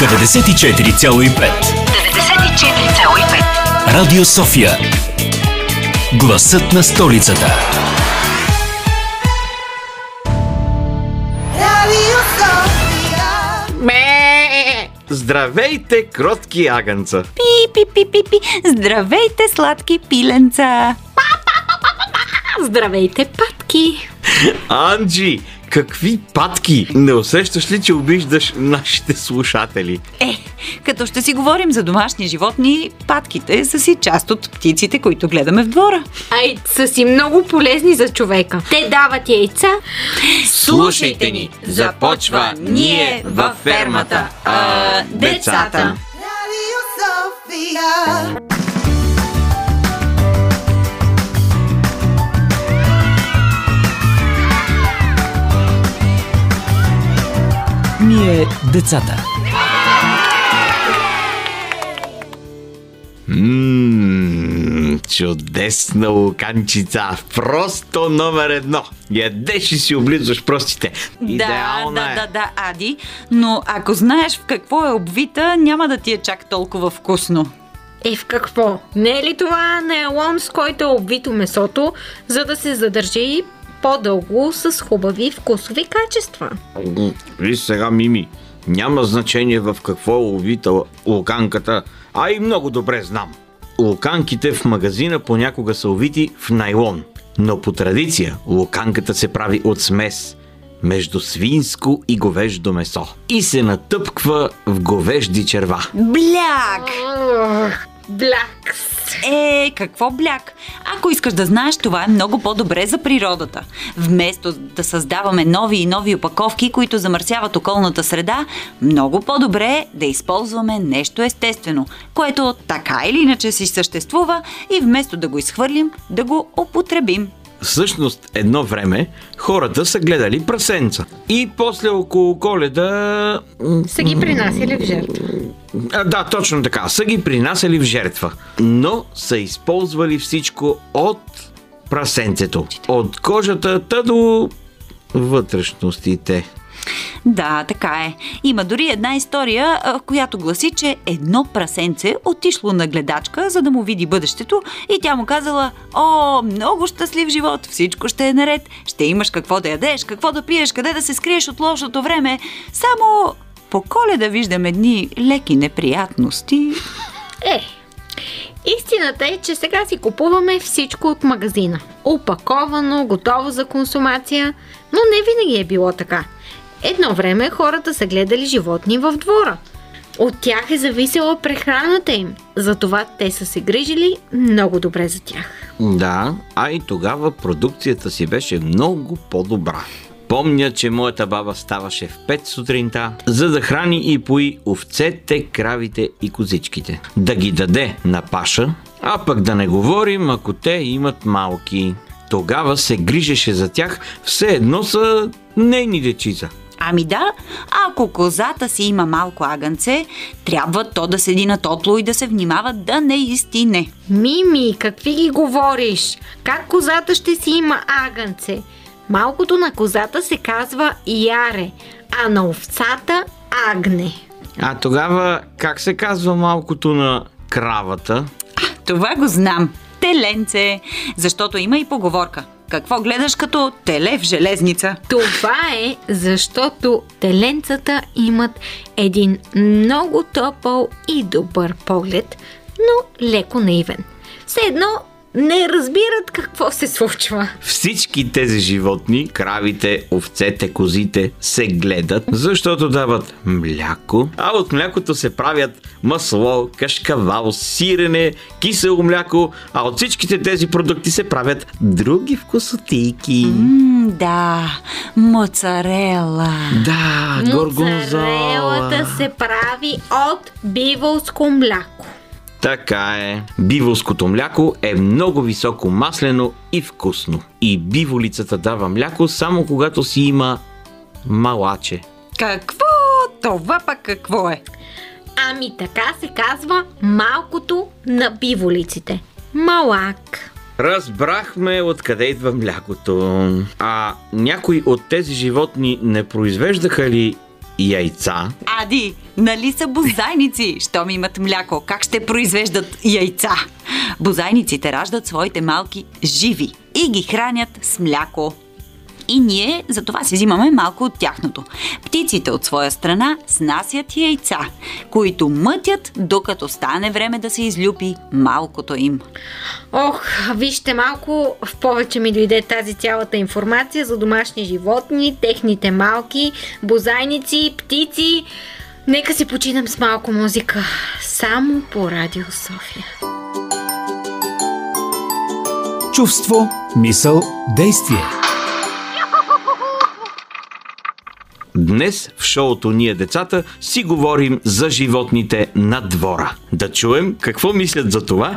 94,5 94,5 Радио София Гласът на столицата Радио София. Здравейте, кротки агънца! Пи, пи, пи, пи, пи. Здравейте, сладки пиленца! Здравейте, патки! Анджи, какви патки! Не усещаш ли, че обиждаш нашите слушатели? Е, като ще си говорим за домашни животни, патките са си част от птиците, които гледаме в двора. Ай, са си много полезни за човека. Те дават яйца. Слушайте ни, започва Ние във фермата, а, децата. Радио София. Ние децата Ммм, чудесна луканчица. Просто номер едно. Ядеш и си облизваш простите. Идеална да, е. да, да, да, Ади. Но ако знаеш в какво е обвита, няма да ти е чак толкова вкусно. Е, в какво? Не е ли това нейлон, с който е обвито месото, за да се задържи по-дълго с хубави вкусови качества? Виж сега, Мими, няма значение в какво е увита луканката, а и много добре знам. Луканките в магазина понякога са увити в найлон, но по традиция луканката се прави от смес между свинско и говеждо месо и се натъпква в говежди черва. Бляк! Блякс! Е, какво бляк? Ако искаш да знаеш, това е много по-добре за природата. Вместо да създаваме нови и нови опаковки, които замърсяват околната среда, много по-добре е да използваме нещо естествено, което така или иначе си съществува и вместо да го изхвърлим, да го употребим. Всъщност, едно време хората са гледали прасенца. И после около коледа... Са ги принасяли в жертва. А, да, точно така. Са ги принасяли в жертва. Но са използвали всичко от прасенцето. От кожата та до вътрешностите. Да, така е. Има дори една история, която гласи, че едно прасенце отишло на гледачка, за да му види бъдещето и тя му казала О, много щастлив живот, всичко ще е наред, ще имаш какво да ядеш, какво да пиеш, къде да се скриеш от лошото време. Само по коледа виждам едни леки неприятности. Е, истината е, че сега си купуваме всичко от магазина. Опаковано, готово за консумация, но не винаги е било така. Едно време хората са гледали животни в двора. От тях е зависела прехраната им, затова те са се грижили много добре за тях. Да, а и тогава продукцията си беше много по-добра. Помня, че моята баба ставаше в 5 сутринта, за да храни и пои овцете, кравите и козичките. Да ги даде на паша, а пък да не говорим, ако те имат малки. Тогава се грижеше за тях, все едно са нейни дечица. Ами да, ако козата си има малко агънце, трябва то да седи на топло и да се внимава да не изтине. Мими, какви ги говориш? Как козата ще си има агънце? Малкото на козата се казва яре, а на овцата агне. А тогава как се казва малкото на кравата? Това го знам. Теленце. Защото има и поговорка. Какво гледаш като теле в железница? Това е защото теленцата имат един много топъл и добър поглед, но леко наивен. Все едно не разбират какво се случва. Всички тези животни, кравите, овцете, козите, се гледат, защото дават мляко, а от млякото се правят масло, кашкавал, сирене, кисело мляко, а от всичките тези продукти се правят други вкусотийки. М, да, моцарела. Да, горгонзола. Моцарелата се прави от биволско мляко. Така е. Биволското мляко е много високо маслено и вкусно. И биволицата дава мляко само когато си има малаче. Какво? Това пък какво е? Ами така се казва малкото на биволиците. Малак. Разбрахме откъде идва млякото. А някои от тези животни не произвеждаха ли яйца, Ади, нали са бозайници? Щом имат мляко, как ще произвеждат яйца? Бозайниците раждат своите малки живи и ги хранят с мляко. И ние за това си взимаме малко от тяхното. Птиците от своя страна снасят яйца, които мътят, докато стане време да се излюпи малкото им. Ох, вижте малко, в повече ми дойде тази цялата информация за домашни животни, техните малки, бозайници, птици. Нека си починем с малко музика. Само по Радио София. Чувство, мисъл, действие. Днес в шоуто Ние децата си говорим за животните на двора. Да чуем какво мислят за това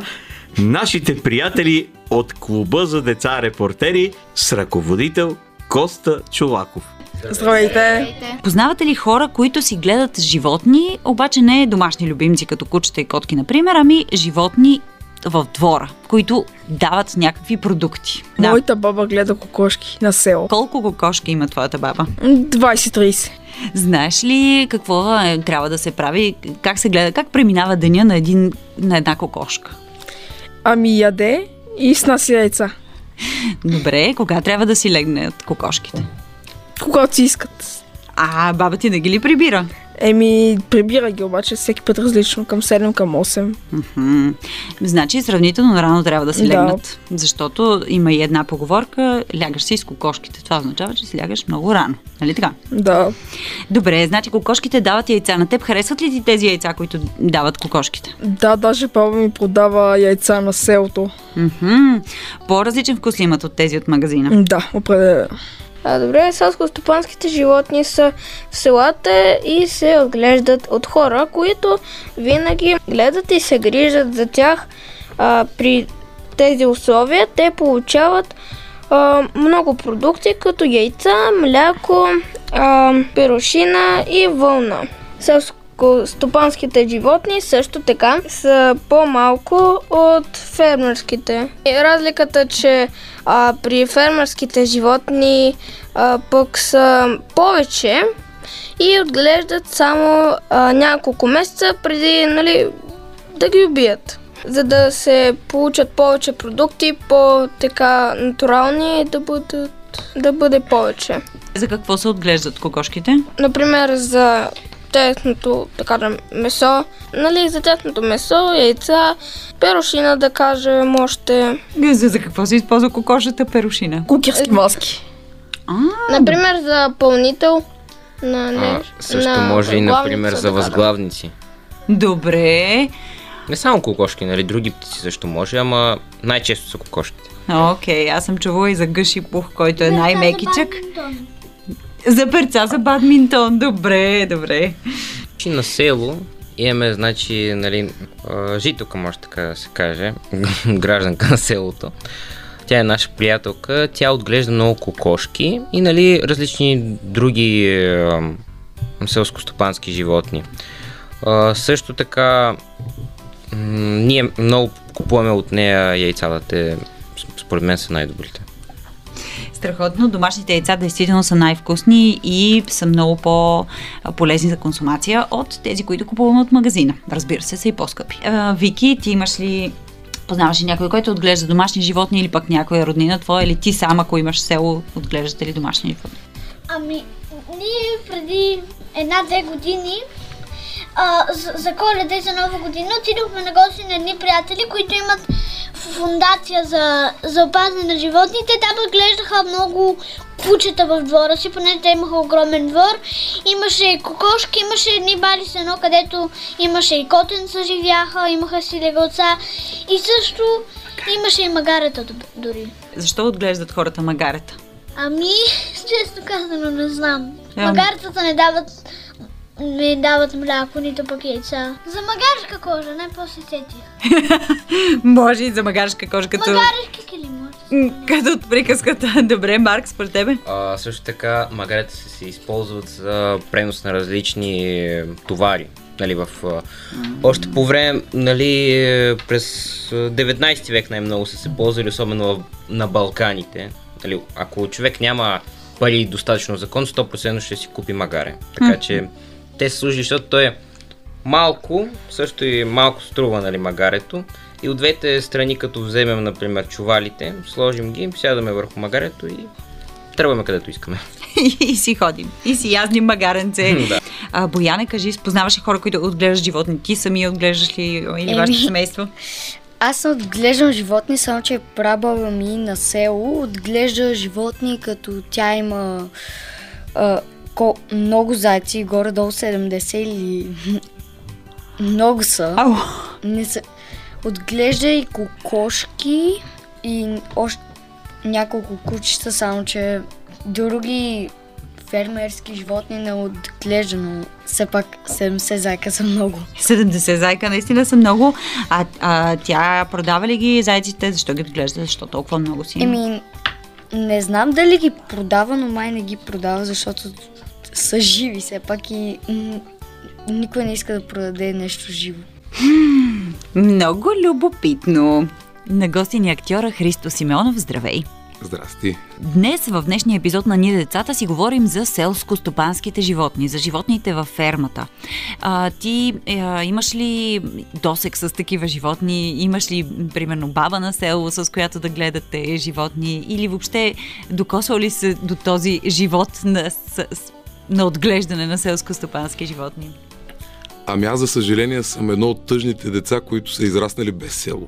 нашите приятели от клуба за деца репортери с ръководител Коста Чулаков. Здравейте! Познавате ли хора, които си гледат животни, обаче не домашни любимци, като кучета и котки, например, ами животни в двора, които дават някакви продукти? Моята баба гледа кокошки на село. Колко кокошки има твоята баба? 20-30. Знаеш ли какво е, трябва да се прави? Как се гледа? Как преминава деня на, един, на една кокошка? Ами яде и снася яйца. Добре, кога трябва да си легне от кокошките? Когато си искат. А, баба ти не ги ли прибира? Еми, прибира ги обаче всеки път различно, към 7, към 8. Мгм. Значи сравнително рано трябва да Да. легнат. Защото има и една поговорка, лягаш си с кокошките. Това означава, че си лягаш много рано. Нали така? Да. Добре, значи кокошките дават яйца. На теб харесват ли ти тези яйца, които дават кокошките? Да, даже баба ми продава яйца на селото. Мгм. По-различен вкус ли имат от тези от магазина? Да, определено. А, добре, селскостопанските животни са в селата и се отглеждат от хора, които винаги гледат и се грижат за тях. А, при тези условия те получават а, много продукти, като яйца, мляко, а, перушина и вълна. Селскостопанските животни също така са по-малко от фермерските. И разликата е, че а, при фермерските животни а, пък са повече и отглеждат само а, няколко месеца преди нали, да ги убият. За да се получат повече продукти, по-така натурални, да, бъдат, да бъде повече. За какво се отглеждат кокошките? Например, за техното, така да, месо, нали, за техното месо, яйца, перушина, да кажем, още. За, за какво се използва кокошата перушина? Кукерски маски. А, Например, за пълнител на А, нещо. също на може и, например, за възглавници. добре. Не само кокошки, нали, други птици също може, ама най-често са кокошките. Окей, аз съм чувала и за гъши пух, който е най-мекичък. За перца за бадминтон. Добре, добре. Че на село имаме, значи, нали, жителка, може така да се каже, гражданка на селото. Тя е наша приятелка, тя отглежда много кокошки и, нали, различни други а, селскостопански животни. А, също така, ние много купуваме от нея яйцата, те според мен са най-добрите. Страхотно. Домашните яйца действително са най-вкусни и са много по-полезни за консумация от тези, които купуваме от магазина. Разбира се, са и по-скъпи. А, Вики, ти имаш ли Познаваш ли някой, който отглежда домашни животни или пък някоя роднина твоя или ти сам, ако имаш село, отглеждате ли домашни животни? Ами, ние преди една-две години а, за, за коледа и за нова година отидохме на гости на едни приятели, които имат фундация за, за опазване на животните. Там отглеждаха много кучета в двора си, понеже те имаха огромен двор. Имаше кокошки, имаше едни бали с едно, където имаше и котенца живяха, имаха си легалца и също имаше и магарета дори. Защо отглеждат хората магарета? Ами, често казано, не знам. Ам. Магарцата не дават не дават мляко, нито пък яйца. За магарска кожа, не после сетих. Може и за магарска кожа, като, Магарски кили може. Като от приказката. Добре, Марк, според тебе? А, също така магарета се, се използват за пренос на различни товари. Нали, в, още по време, нали, през а, 19 век най-много са се ползвали, особено в, на Балканите. Нали, ако човек няма пари достатъчно закон, 100% ще си купи магаре. Така че те са служили, защото той е малко, също и малко струва нали, магарето. И от двете страни, като вземем, например, чувалите, сложим ги, сядаме върху магарето и тръгваме където искаме. и си ходим. И си язним магаренце. Да. А, Бояне, кажи, познаваш ли хора, които отглеждат животни? Ти сами отглеждаш ли или Еми. вашето семейство? Аз отглеждам животни, само че прабаба ми на село отглежда животни, като тя има а, ко, много зайци, горе-долу 70 или много са. Ау. Не са. Отглежда и кокошки и още няколко кучета, само че други фермерски животни не отглежда, но все пак 70 зайка са много. 70 зайка наистина са много. А, а тя продава ли ги зайците? Защо ги отглежда? Защо толкова много си? Еми, не знам дали ги продава, но май не ги продава, защото са живи все пак и никой не иска да продаде нещо живо. Много любопитно. На гости ни е актьора Христо Симеонов. Здравей! Здрасти. Днес в днешния епизод на Ние децата си говорим за селско-стопанските животни, за животните във фермата. А, ти а, имаш ли досек с такива животни? Имаш ли, примерно, баба на село, с която да гледате животни? Или въобще докосвал ли се до този живот на, с, с- на отглеждане на селско-стопански животни? Ами аз, за съжаление, съм едно от тъжните деца, които са израснали без село.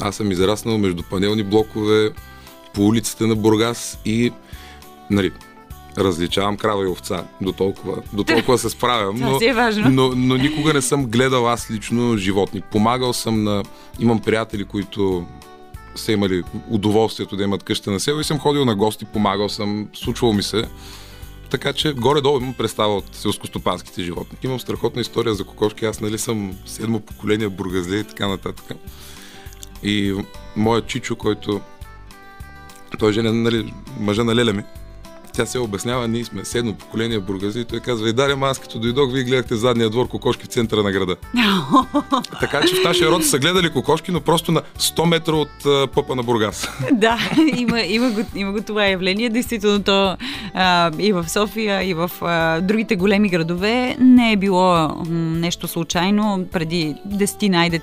Аз съм израснал между панелни блокове по улиците на Бургас и, нали, различавам крава и овца. До толкова, до толкова се справям. Но, е важно. но, но никога не съм гледал аз лично животни. Помагал съм на... Имам приятели, които са имали удоволствието да имат къща на село и съм ходил на гости, помагал съм, случвало ми се. Така че горе-долу имам представа от селскостопанските животни. Имам страхотна история за кокошки. Аз нали съм седмо поколение бургазле и така нататък. И моят чичо, който той е женен, нали, мъжа на леля ми, тя се обяснява, ние сме седмо поколение бургази и той казва, и даре, аз като дойдох, вие гледахте в задния двор кокошки в центъра на града. така че в нашия род са гледали кокошки, но просто на 100 метра от а, пъпа на Бургас. Да, има, има, го, има го това явление. Действително то а, и в София, и в а, другите големи градове не е било м, нещо случайно преди десетина, айде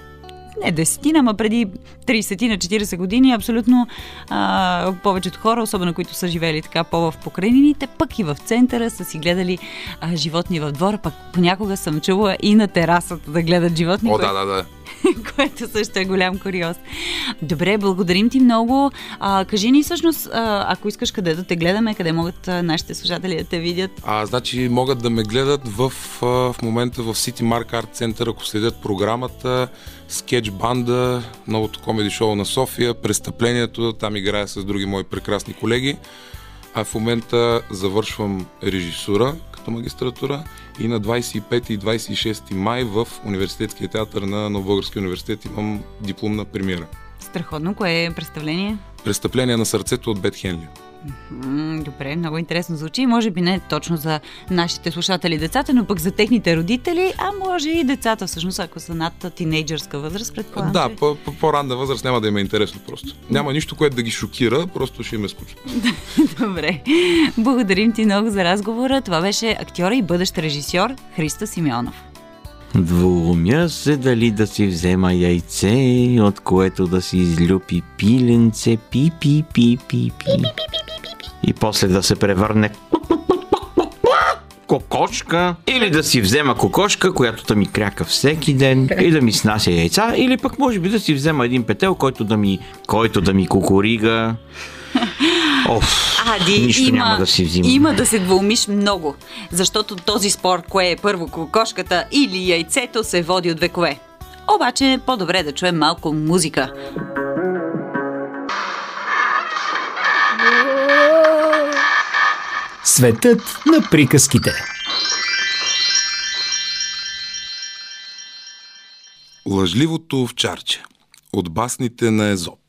не десетина, ама преди 30 на 40 години, абсолютно а, повечето хора, особено които са живели така по-в покрайнините, пък и в центъра са си гледали а, животни в двора, пък понякога съм чула и на терасата да гледат животни, О, което- да, да, да. което също е голям куриоз. Добре, благодарим ти много. А, кажи ни всъщност, ако искаш къде да те гледаме, къде могат нашите слушатели да те видят. А, значи могат да ме гледат в, в момента в City Mark Art Center, ако следят програмата, скетч банда, новото комеди шоу на София, престъплението, там играя с други мои прекрасни колеги. А в момента завършвам режисура като магистратура и на 25 и 26 май в Университетския театър на Новобългарския университет имам дипломна премиера. Страхотно, кое е представление? Престъпление на сърцето от Бет Хенли. Добре, много интересно звучи. Може би не точно за нашите слушатели децата, но пък за техните родители, а може и децата всъщност, ако са над тинейджърска възраст, предполагам. Да, че- по-ранна възраст няма да им е интересно просто. Няма нищо, което да ги шокира, просто ще им е скучно. Добре. Благодарим ти много за разговора. Това беше актьора и бъдещ режисьор Христо Симеонов. Двумя се дали да си взема яйце, от което да си излюпи пиленце, пи пи пи пи пи и после да се превърне кокошка, или да си взема кокошка, която да ми кряка всеки ден и да ми снася яйца, или пък може би да си взема един петел, който да ми, който да ми кукурига. Оф, Ади, нищо има, няма да си взимам. Има да се двоумиш много, защото този спор, кое е първо кокошката или яйцето, се води от векове. Обаче по-добре да чуем малко музика. Светът на приказките. Лъжливото овчарче от басните на Езоп.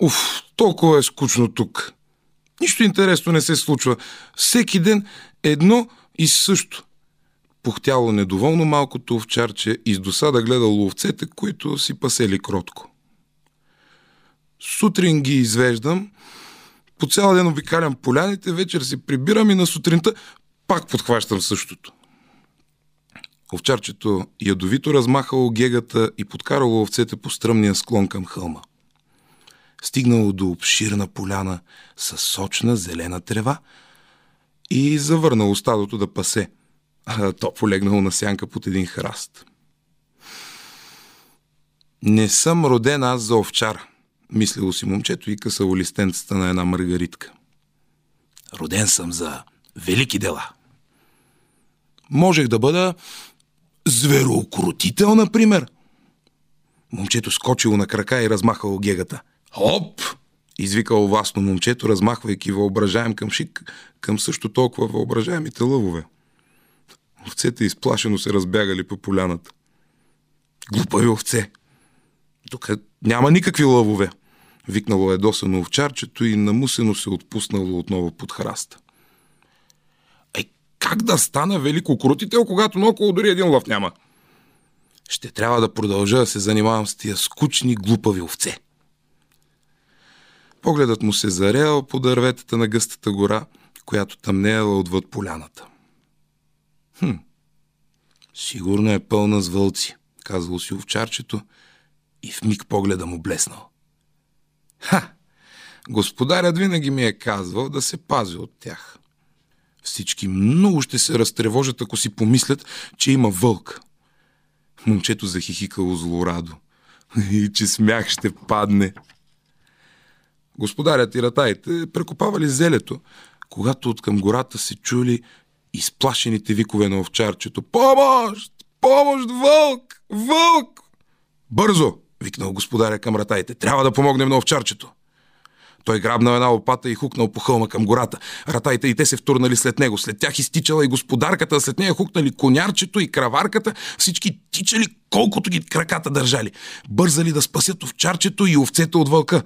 Уф, толкова е скучно тук. Нищо интересно не се случва. Всеки ден едно и също. Пухтяло недоволно малкото овчарче и с досада гледало овцете, които си пасели кротко. Сутрин ги извеждам, По цял ден обикалям поляните, вечер се прибирам и на сутринта пак подхващам същото. Овчарчето ядовито размахало гегата и подкарало овцете по стръмния склон към хълма. Стигнало до обширна поляна с сочна зелена трева и завърнало стадото да пасе, а то полегнало на сянка под един храст. Не съм роден аз за овчар, мислило си момчето и късало листенцата на една маргаритка. Роден съм за велики дела. Можех да бъда звероукротител, например. Момчето скочило на крака и размахало гегата. Оп! Извикало властно момчето, размахвайки въображаем към шик, към също толкова въображаемите лъвове. Овцете изплашено се разбягали по поляната. Глупави овце! Тук няма никакви лъвове! Викнало едосано овчарчето и намусено се отпуснало отново под храста. Ей, как да стана велико крутител, когато наоколо дори един лъв няма? Ще трябва да продължа да се занимавам с тия скучни, глупави овце. Погледът му се зареял по дърветата на гъстата гора, която тъмнеяла отвъд поляната. Хм, сигурно е пълна с вълци, казало си овчарчето и в миг погледа му блеснал. Ха! Господарят винаги ми е казвал да се пази от тях. Всички много ще се разтревожат, ако си помислят, че има вълк. Момчето захихикало злорадо. И че смях ще падне. Господарят и ратаите прекопавали зелето, когато от към гората се чули изплашените викове на овчарчето. Помощ! Помощ! Вълк! Вълк! Бързо! викнал господаря към ратаите. Трябва да помогнем на овчарчето. Той грабнал една лопата и хукнал по хълма към гората. Ратаите и те се втурнали след него. След тях изтичала и господарката, след нея хукнали конярчето и краварката. Всички тичали колкото ги краката държали. Бързали да спасят овчарчето и овцете от вълка.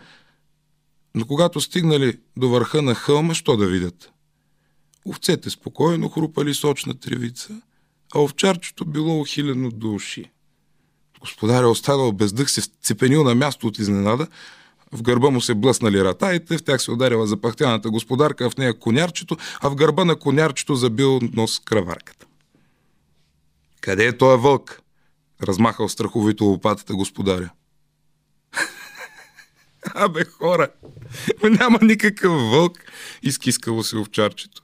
Но когато стигнали до върха на хълма, що да видят? Овцете спокойно хрупали сочна тревица, а овчарчето било ухилено до уши. Господаря останал без дъх, се цепенил на място от изненада, в гърба му се блъснали ратаите, в тях се ударила запахтяната господарка, в нея конярчето, а в гърба на конярчето забил нос краварката. Къде е този вълк? Размахал страховито лопатата господаря. Абе, хора, няма никакъв вълк, изкискало се овчарчето.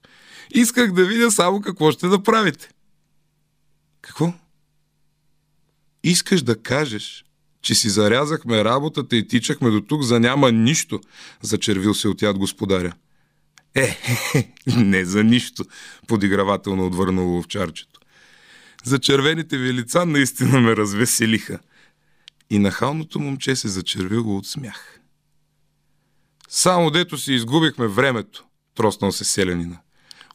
Исках да видя само какво ще да правите. Какво? Искаш да кажеш, че си зарязахме работата и тичахме до тук за няма нищо, зачервил се от яд господаря. Е, не за нищо, подигравателно отвърнало овчарчето. За червените ви лица наистина ме развеселиха. И нахалното момче се зачервило от смях. Само дето си изгубихме времето, троснал се селянина.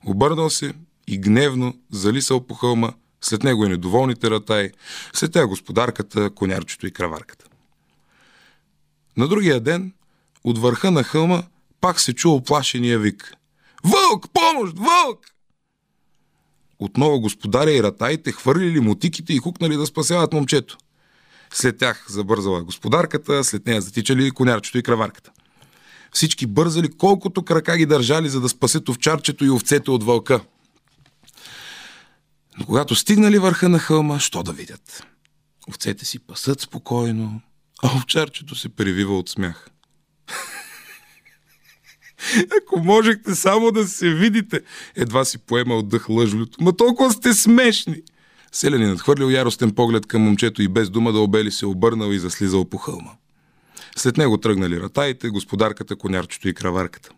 Обърнал се и гневно залисал по хълма, след него и недоволните ратаи, след тя господарката, конярчето и краварката. На другия ден, от върха на хълма, пак се чу оплашения вик. Вълк! Помощ! Вълк! Отново господаря и ратаите хвърлили мотиките и хукнали да спасяват момчето. След тях забързала господарката, след нея затичали конярчето и краварката. Всички бързали колкото крака ги държали, за да спасят овчарчето и овцете от вълка. Но когато стигнали върха на хълма, що да видят? Овцете си пасат спокойно, а овчарчето се превива от смях. Ако можехте само да се видите, едва си поема от дъх лъжлюто. Ма толкова сте смешни! Селени надхвърлил яростен поглед към момчето и без дума да обели се обърнал и заслизал по хълма. След него тръгнали ратаите, господарката, конярчето и краварката.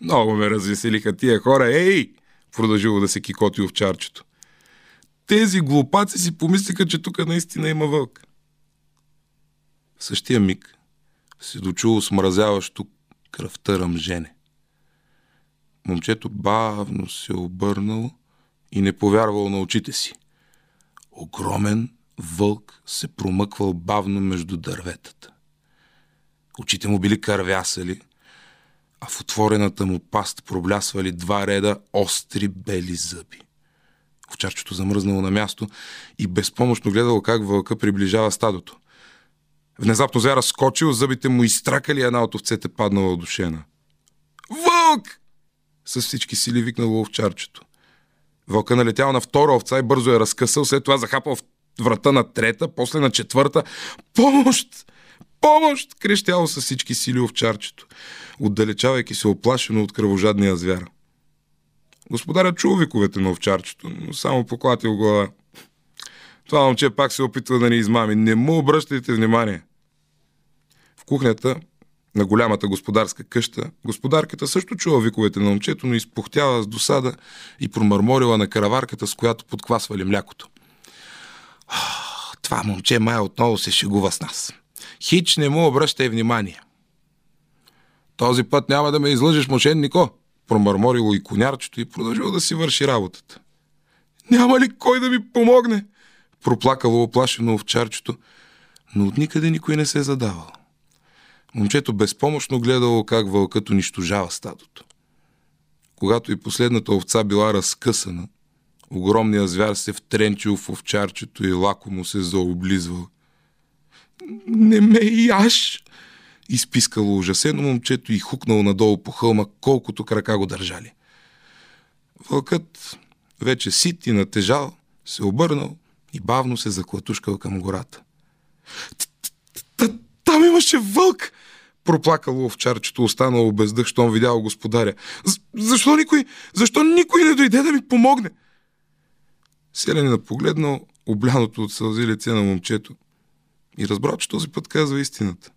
Много ме развеселиха тия хора. Ей! Продължило да се кикоти овчарчето. Тези глупаци си помислиха, че тук наистина има вълк. В същия миг се дочуло смразяващо кръвта ръмжене. Момчето бавно се обърнало и не повярвало на очите си. Огромен вълк се промъквал бавно между дърветата. Очите му били кървясали, а в отворената му паст проблясвали два реда остри бели зъби. Овчарчето замръзнало на място и безпомощно гледало как вълка приближава стадото. Внезапно звяра скочил, зъбите му изтракали, една от овцете паднала душена. вълк! С всички сили викнало овчарчето. Вълка налетял на втора овца и бързо я разкъсал, след това захапал врата на трета, после на четвърта. Помощ! Помощ! крещяло с всички сили овчарчето, отдалечавайки се оплашено от кръвожадния звяр. Господаря чул виковете на овчарчето, но само поклатил глава. Това момче пак се опитва да ни измами. Не му обръщайте внимание. В кухнята на голямата господарска къща, господарката също чува виковете на момчето, но изпухтява с досада и промърморила на караварката, с която подквасвали млякото. Това момче май отново се шегува с нас. Хич не му обръщай внимание. Този път няма да ме излъжеш, мошеннико, промърморило и конярчето и продължило да си върши работата. Няма ли кой да ми помогне? Проплакало оплашено овчарчето, но от никъде никой не се е задавал. Момчето безпомощно гледало как вълкът унищожава стадото. Когато и последната овца била разкъсана, огромният звяр се втренчил в овчарчето и лако му се заоблизвал. Не ме яш! Изпискало ужасено момчето и хукнало надолу по хълма, колкото крака го държали. Вълкът, вече сит и натежал, се обърнал и бавно се заклатушкал към гората. Там имаше вълк! Проплакало овчарчето, останало без дъх, щом видял господаря. Защо никой, защо никой не дойде да ми помогне? Селянина погледнал обляното от сълзи лице на момчето и разбрал, че този път казва истината.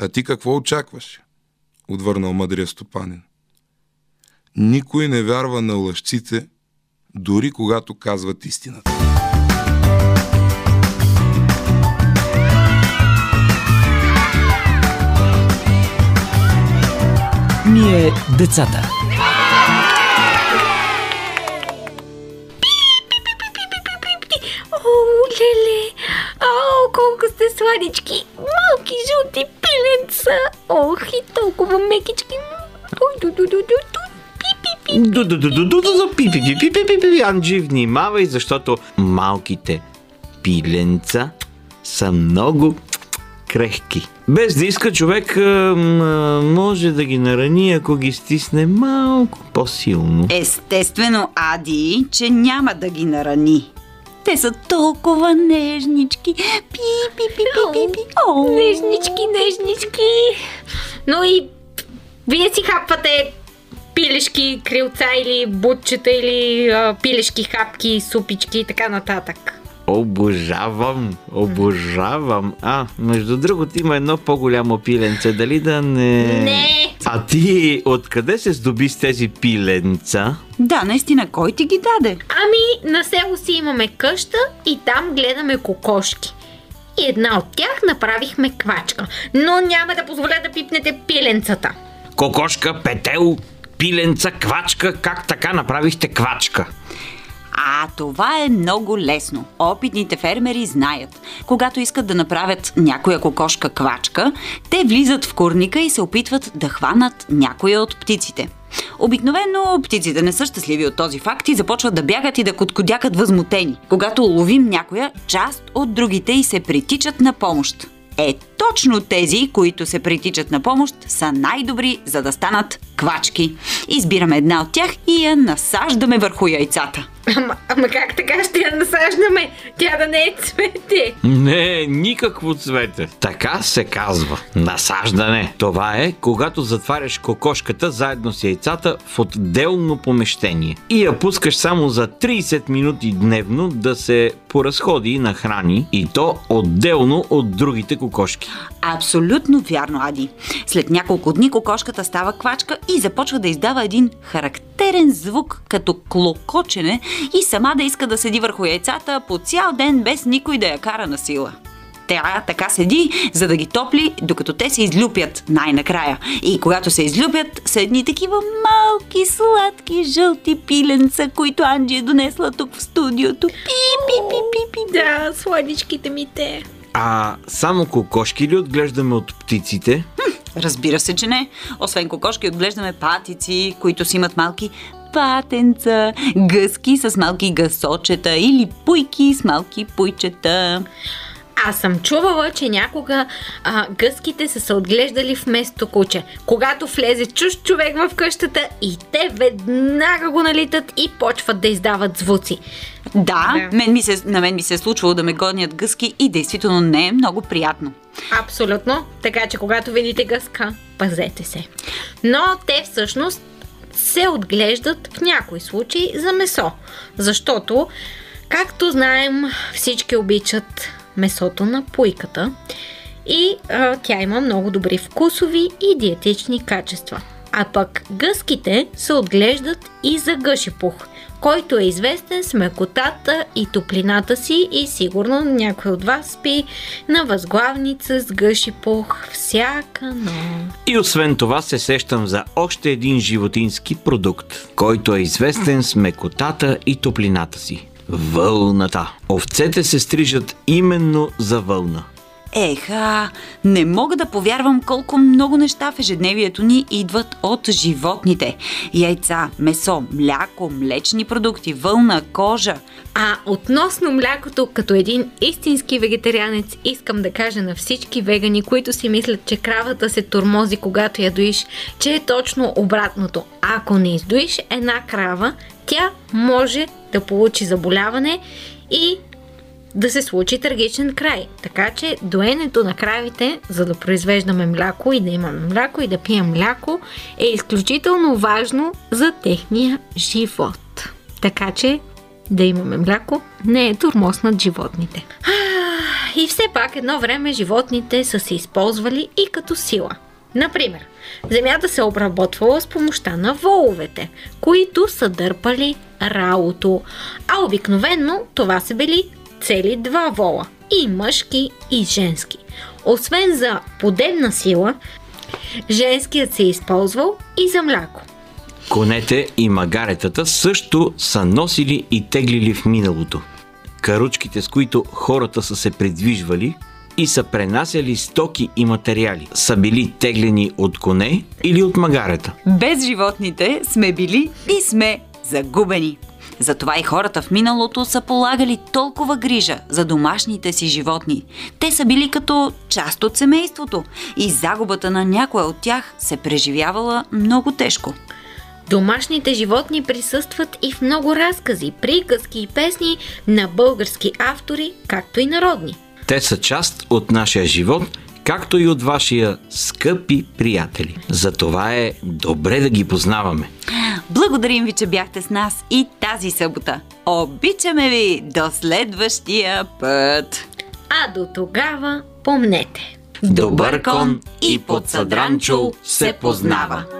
А ти какво очакваш? Отвърнал мъдрия стопанин. Никой не вярва на лъжците, дори когато казват истината. Ние децата. Анджи, внимавай, защото малките пиленца са много крехки. Без да иска човек може да ги нарани, ако ги стисне малко по-силно. Естествено, Ади, че няма да ги нарани. Те са толкова нежнички. Пи, пи, пи, пи, пи, пи. О, Нежнички, нежнички! Но и вие си хапвате пилешки, крилца или бутчета или а, пилешки хапки, супички и така нататък. Обожавам, обожавам. А, между другото има едно по-голямо пиленце. Дали да не... Не! А ти откъде се здоби с тези пиленца? Да, наистина, кой ти ги даде? Ами, на село си имаме къща и там гледаме кокошки. И една от тях направихме квачка. Но няма да позволя да пипнете пиленцата. Кокошка, петел, пиленца, квачка. Как така направихте квачка? А това е много лесно. Опитните фермери знаят. Когато искат да направят някоя кокошка квачка, те влизат в курника и се опитват да хванат някоя от птиците. Обикновено птиците не са щастливи от този факт и започват да бягат и да коткодякат възмутени. Когато ловим някоя, част от другите и се притичат на помощ. Е, точно тези, които се притичат на помощ, са най-добри, за да станат квачки. Избираме една от тях и я насаждаме върху яйцата. Ама, ама как така ще я насаждаме? Тя да не е цвете. Не, никакво цвете. Така се казва. Насаждане. Това е, когато затваряш кокошката заедно с яйцата в отделно помещение. И я пускаш само за 30 минути дневно да се поразходи на храни и то отделно от другите кокошки. Абсолютно вярно, Ади. След няколко дни кокошката става квачка и започва да издава един характерен звук като клокочене и сама да иска да седи върху яйцата по цял ден без никой да я кара на сила. Тя така седи, за да ги топли, докато те се излюпят най-накрая. И когато се излюпят, са едни такива малки, сладки, жълти пиленца, които Анджи е донесла тук в студиото. Пи, пи, пи, пи, пи. Да, сладичките ми те. А само кокошки ли отглеждаме от птиците? Разбира се, че не. Освен кокошки, отглеждаме патици, които си имат малки патенца, гъски с малки гъсочета или пуйки с малки пуйчета. Аз съм чувала, че някога а, гъските са се отглеждали вместо куче. Когато влезе чуж човек в къщата и те веднага го налитат и почват да издават звуци. Да, Мен ми се, на мен ми се е случвало да ме гонят гъски и действително не е много приятно. Абсолютно. Така че когато видите гъска, пазете се. Но те всъщност се отглеждат в някои случаи за месо. Защото, както знаем, всички обичат месото на пуйката и а, тя има много добри вкусови и диетични качества. А пък гъските се отглеждат и за гъшипух, който е известен с мекотата и топлината си и сигурно някой от вас спи на възглавница с гъшипух всяка нощ. И освен това се сещам за още един животински продукт, който е известен с мекотата и топлината си. Вълната. Овцете се стрижат именно за вълна. Еха, не мога да повярвам колко много неща в ежедневието ни идват от животните. Яйца, месо, мляко, млечни продукти, вълна, кожа. А относно млякото, като един истински вегетарианец, искам да кажа на всички вегани, които си мислят, че кравата се тормози, когато я доиш, че е точно обратното. Ако не издоиш една крава, тя може да получи заболяване и да се случи трагичен край. Така че доенето на кравите, за да произвеждаме мляко и да имаме мляко и да пием мляко, е изключително важно за техния живот. Така че да имаме мляко не е турмоз над животните. И все пак едно време животните са се използвали и като сила. Например, земята се обработвала с помощта на воловете, които са дърпали раото, а обикновенно това са били цели два вола и мъжки и женски. Освен за подемна сила, женският се е използвал и за мляко. Конете и магаретата също са носили и теглили в миналото. Каручките, с които хората са се придвижвали и са пренасяли стоки и материали, са били теглени от коне или от магарета. Без животните сме били и сме загубени. Затова и хората в миналото са полагали толкова грижа за домашните си животни. Те са били като част от семейството и загубата на някоя от тях се преживявала много тежко. Домашните животни присъстват и в много разкази, приказки и песни на български автори, както и народни. Те са част от нашия живот, както и от вашия скъпи приятели. Затова е добре да ги познаваме. Благодарим ви, че бяхте с нас и тази събота. Обичаме ви до следващия път! А до тогава помнете. Добър кон и подсадранчо се познава.